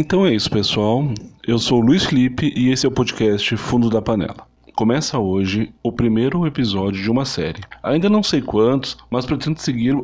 Então é isso, pessoal. Eu sou Luiz Felipe e esse é o podcast Fundo da Panela. Começa hoje o primeiro episódio de uma série. Ainda não sei quantos, mas pretendo seguir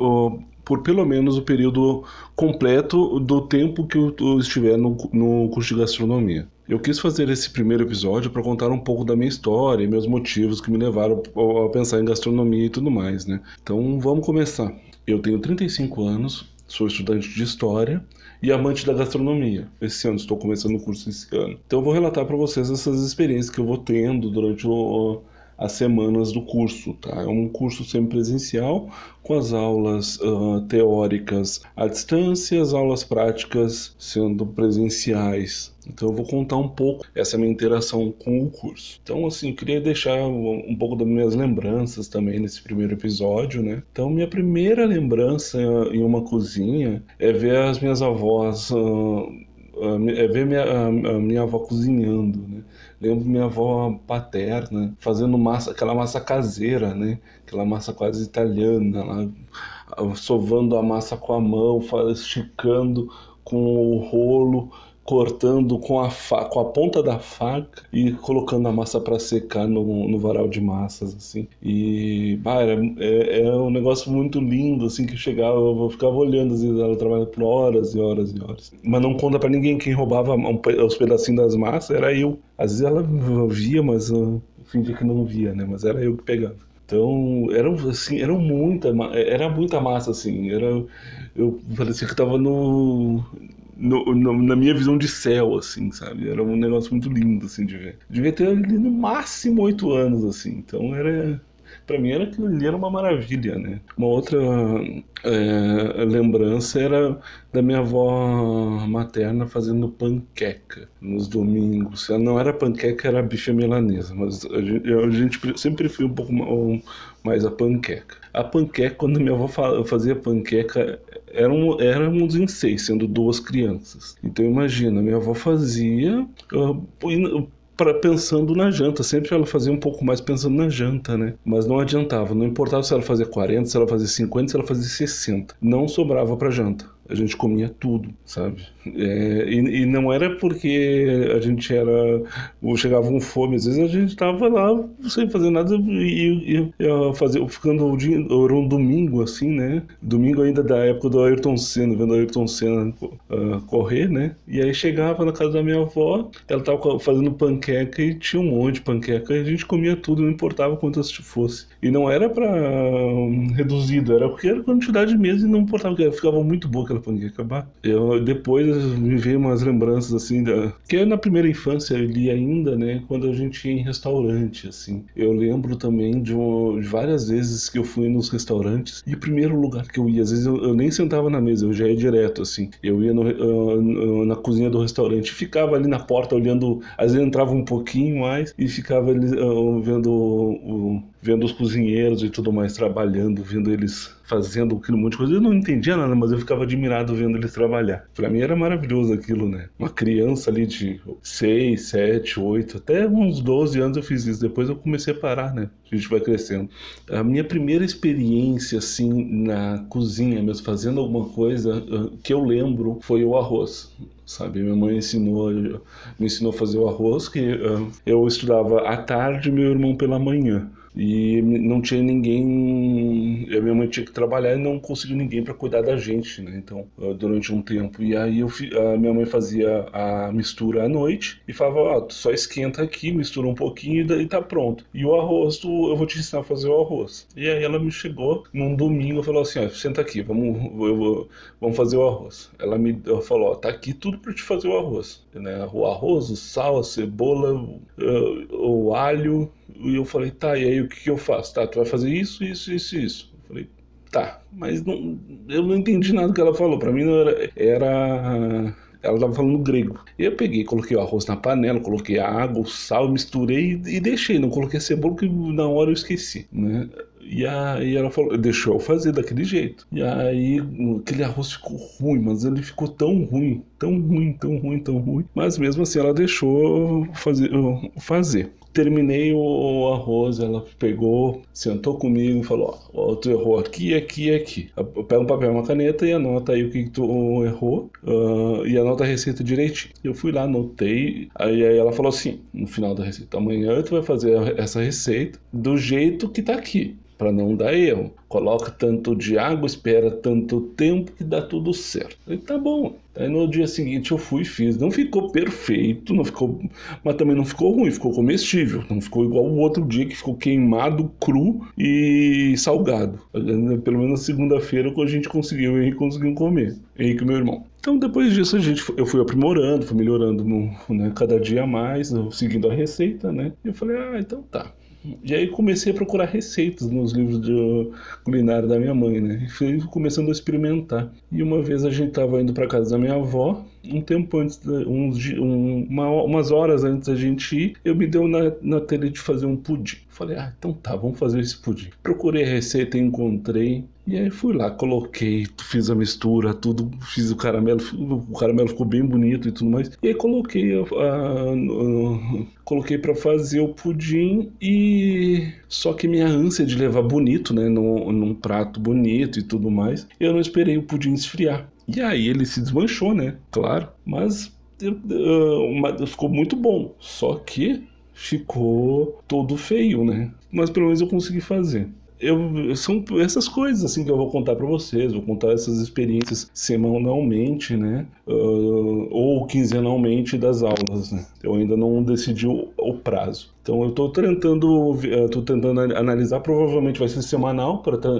por pelo menos o período completo do tempo que eu estiver no, no curso de gastronomia. Eu quis fazer esse primeiro episódio para contar um pouco da minha história e meus motivos que me levaram a pensar em gastronomia e tudo mais, né? Então vamos começar. Eu tenho 35 anos, sou estudante de história e amante da gastronomia. Esse ano estou começando o curso esse ano. Então eu vou relatar para vocês essas experiências que eu vou tendo durante o, as semanas do curso, tá? É um curso semipresencial com as aulas uh, teóricas à distância, as aulas práticas sendo presenciais. Então eu vou contar um pouco essa minha interação com o curso. Então assim, queria deixar um pouco das minhas lembranças também nesse primeiro episódio, né? Então minha primeira lembrança em uma cozinha é ver as minhas avós uh, é ver minha, a, minha avó cozinhando, né? Lembro minha avó paterna fazendo massa, aquela massa caseira, né? Aquela massa quase italiana, lá, sovando a massa com a mão, esticando com o rolo, cortando com a, com a ponta da faca e colocando a massa para secar no, no varal de massas, assim. E, bah, era, é, é, um negócio muito lindo, assim, que chegava, eu ficava olhando, às vezes ela trabalhava por horas e horas e horas. Mas não conta para ninguém quem roubava os pedacinhos das massas, era eu. Às vezes ela via, mas uh, fingia que não via, né? Mas era eu que pegava. Então, era assim, era muita, era muita massa, assim, era, eu parecia que estava no, no, no, na minha visão de céu, assim, sabe? Era um negócio muito lindo, assim, de ver. Devia ter ali no máximo oito anos, assim. Então era. Pra mim era aquilo ali era uma maravilha, né? Uma outra é, lembrança era da minha avó materna fazendo panqueca nos domingos. Ela não era panqueca, era bife milanesa, mas a gente, a gente sempre foi um pouco mais a panqueca. A panqueca, quando minha avó fazia panqueca, eram, éramos em seis, sendo duas crianças. Então imagina, minha avó fazia uh, para pensando na janta. Sempre ela fazia um pouco mais pensando na janta, né? Mas não adiantava. Não importava se ela fazia 40, se ela fazia 50, se ela fazia 60. Não sobrava para janta a gente comia tudo, sabe? É, e, e, não era porque a gente era. ou chegava com fome, às vezes a gente tava lá sem fazer nada e, e, e fazer, ficando o dia. Era um domingo assim, né? Domingo ainda da época do Ayrton Senna, vendo Ayrton Senna uh, correr, né? E aí chegava na casa da minha avó, ela tava fazendo panqueca e tinha um monte de panqueca e a gente comia tudo, não importava quantas fosse. E não era para um, reduzido, era porque era quantidade mesmo e não importava, ficava muito boa aquela panqueca acabar. Eu, depois me veio umas lembranças assim, da, que na primeira infância ali ainda, né, quando a gente ia em restaurante, assim. Eu lembro também de, de várias vezes que eu fui nos restaurantes e o primeiro lugar que eu ia, às vezes eu, eu nem sentava na mesa, eu já ia direto, assim. Eu ia no, uh, na cozinha do restaurante, ficava ali na porta olhando, às vezes entrava um pouquinho mais e ficava ali uh, vendo o, vendo os cozinheiros e tudo mais trabalhando, vendo eles fazendo aquilo, um monte de coisa. Eu não entendia nada, mas eu ficava admirado vendo eles trabalhar. Para mim era maravilhoso aquilo, né? Uma criança ali de 6, 7, 8, até uns 12 anos eu fiz isso. Depois eu comecei a parar, né? A gente vai crescendo. A minha primeira experiência, assim, na cozinha, mesmo fazendo alguma coisa ah, que eu lembro foi o arroz sabe? Minha mãe ensinou, me ensinou a fazer o arroz, que uh, eu estudava à tarde e meu irmão pela manhã e não tinha ninguém. A minha mãe tinha que trabalhar e não conseguiu ninguém para cuidar da gente, né? Então, durante um tempo. E aí eu, a minha mãe fazia a mistura à noite e falava: Ó, só esquenta aqui, mistura um pouquinho e tá pronto. E o arroz, tu, eu vou te ensinar a fazer o arroz. E aí ela me chegou num domingo e falou assim: Ó, senta aqui, vamos, eu vou, vamos fazer o arroz. Ela me falou: Ó, tá aqui tudo para te fazer o arroz. Né? O arroz, o sal, a cebola, o, o alho e eu falei, tá, e aí o que, que eu faço? Tá, tu vai fazer isso, isso, isso, isso. Eu falei, tá, mas não, eu não entendi nada que ela falou. Para mim não era, era ela estava falando grego. E eu peguei, coloquei o arroz na panela, coloquei a água, o sal, misturei e, deixei. Não coloquei cebola, que na hora eu esqueci, né? E aí ela falou, deixou eu fazer daquele jeito. E aí aquele arroz ficou ruim, mas ele ficou tão ruim, tão ruim, tão ruim, tão ruim. Mas mesmo assim ela deixou fazer. fazer. Terminei o arroz, ela pegou, sentou comigo e falou: oh, tu errou aqui, aqui aqui. Pega um papel uma caneta e anota aí o que, que tu errou uh, e anota a receita direitinho. Eu fui lá, anotei, aí, aí ela falou assim: no final da receita, amanhã tu vai fazer essa receita do jeito que tá aqui para não dar erro. Coloca tanto de água, espera tanto tempo que dá tudo certo. Falei, tá bom. Aí no dia seguinte eu fui e fiz. Não ficou perfeito, não ficou, mas também não ficou ruim, ficou comestível. Não ficou igual o outro dia que ficou queimado, cru e salgado. Pelo menos na segunda-feira que a gente conseguiu, e conseguiu comer. Henrique meu irmão. Então depois disso a gente, eu fui aprimorando, fui melhorando no, né, cada dia mais, seguindo a receita, né? E eu falei, ah, então tá. E aí comecei a procurar receitas nos livros de culinária da minha mãe, né? E fui começando a experimentar. E uma vez a gente estava indo para casa da minha avó, um tempo antes, uns, um, uma, umas horas antes da gente ir, eu me deu na, na telha de fazer um pudim. Falei, ah, então tá, vamos fazer esse pudim. Procurei a receita, encontrei, e aí fui lá, coloquei, fiz a mistura, tudo, fiz o caramelo, o caramelo ficou bem bonito e tudo mais. E aí coloquei a, a, a coloquei para fazer o pudim e só que minha ânsia de levar bonito, né, num, num prato bonito e tudo mais, eu não esperei o pudim esfriar. E aí ele se desmanchou, né? Claro, mas uh, ficou muito bom. Só que ficou todo feio, né? Mas pelo menos eu consegui fazer eu, são essas coisas assim que eu vou contar para vocês, vou contar essas experiências semanalmente, né, uh, ou quinzenalmente das aulas, né. Eu ainda não decidi o prazo. Então eu estou tentando, estou tentando analisar, provavelmente vai ser semanal para tra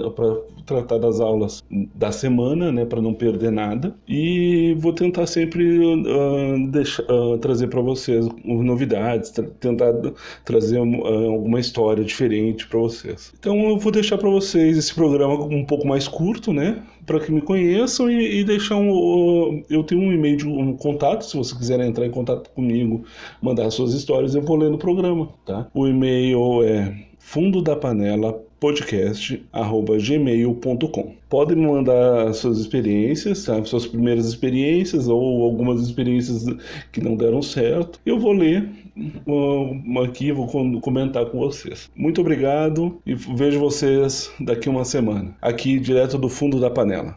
tratar das aulas da semana, né, para não perder nada. E vou tentar sempre uh, deixar, uh, trazer para vocês novidades, tra tentar trazer uh, alguma história diferente para vocês. Então eu vou deixar para vocês esse programa um pouco mais curto, né, para que me conheçam e, e deixar um, eu tenho um e-mail de um contato, se você quiser entrar em contato comigo, mandar suas histórias, eu vou ler no programa tá? O e-mail é fundo da panela podcast@gmail.com. Pode me mandar suas experiências, sabe? suas primeiras experiências ou algumas experiências que não deram certo. Eu vou ler uh, aqui, vou comentar com vocês. Muito obrigado e vejo vocês daqui uma semana, aqui direto do fundo da panela.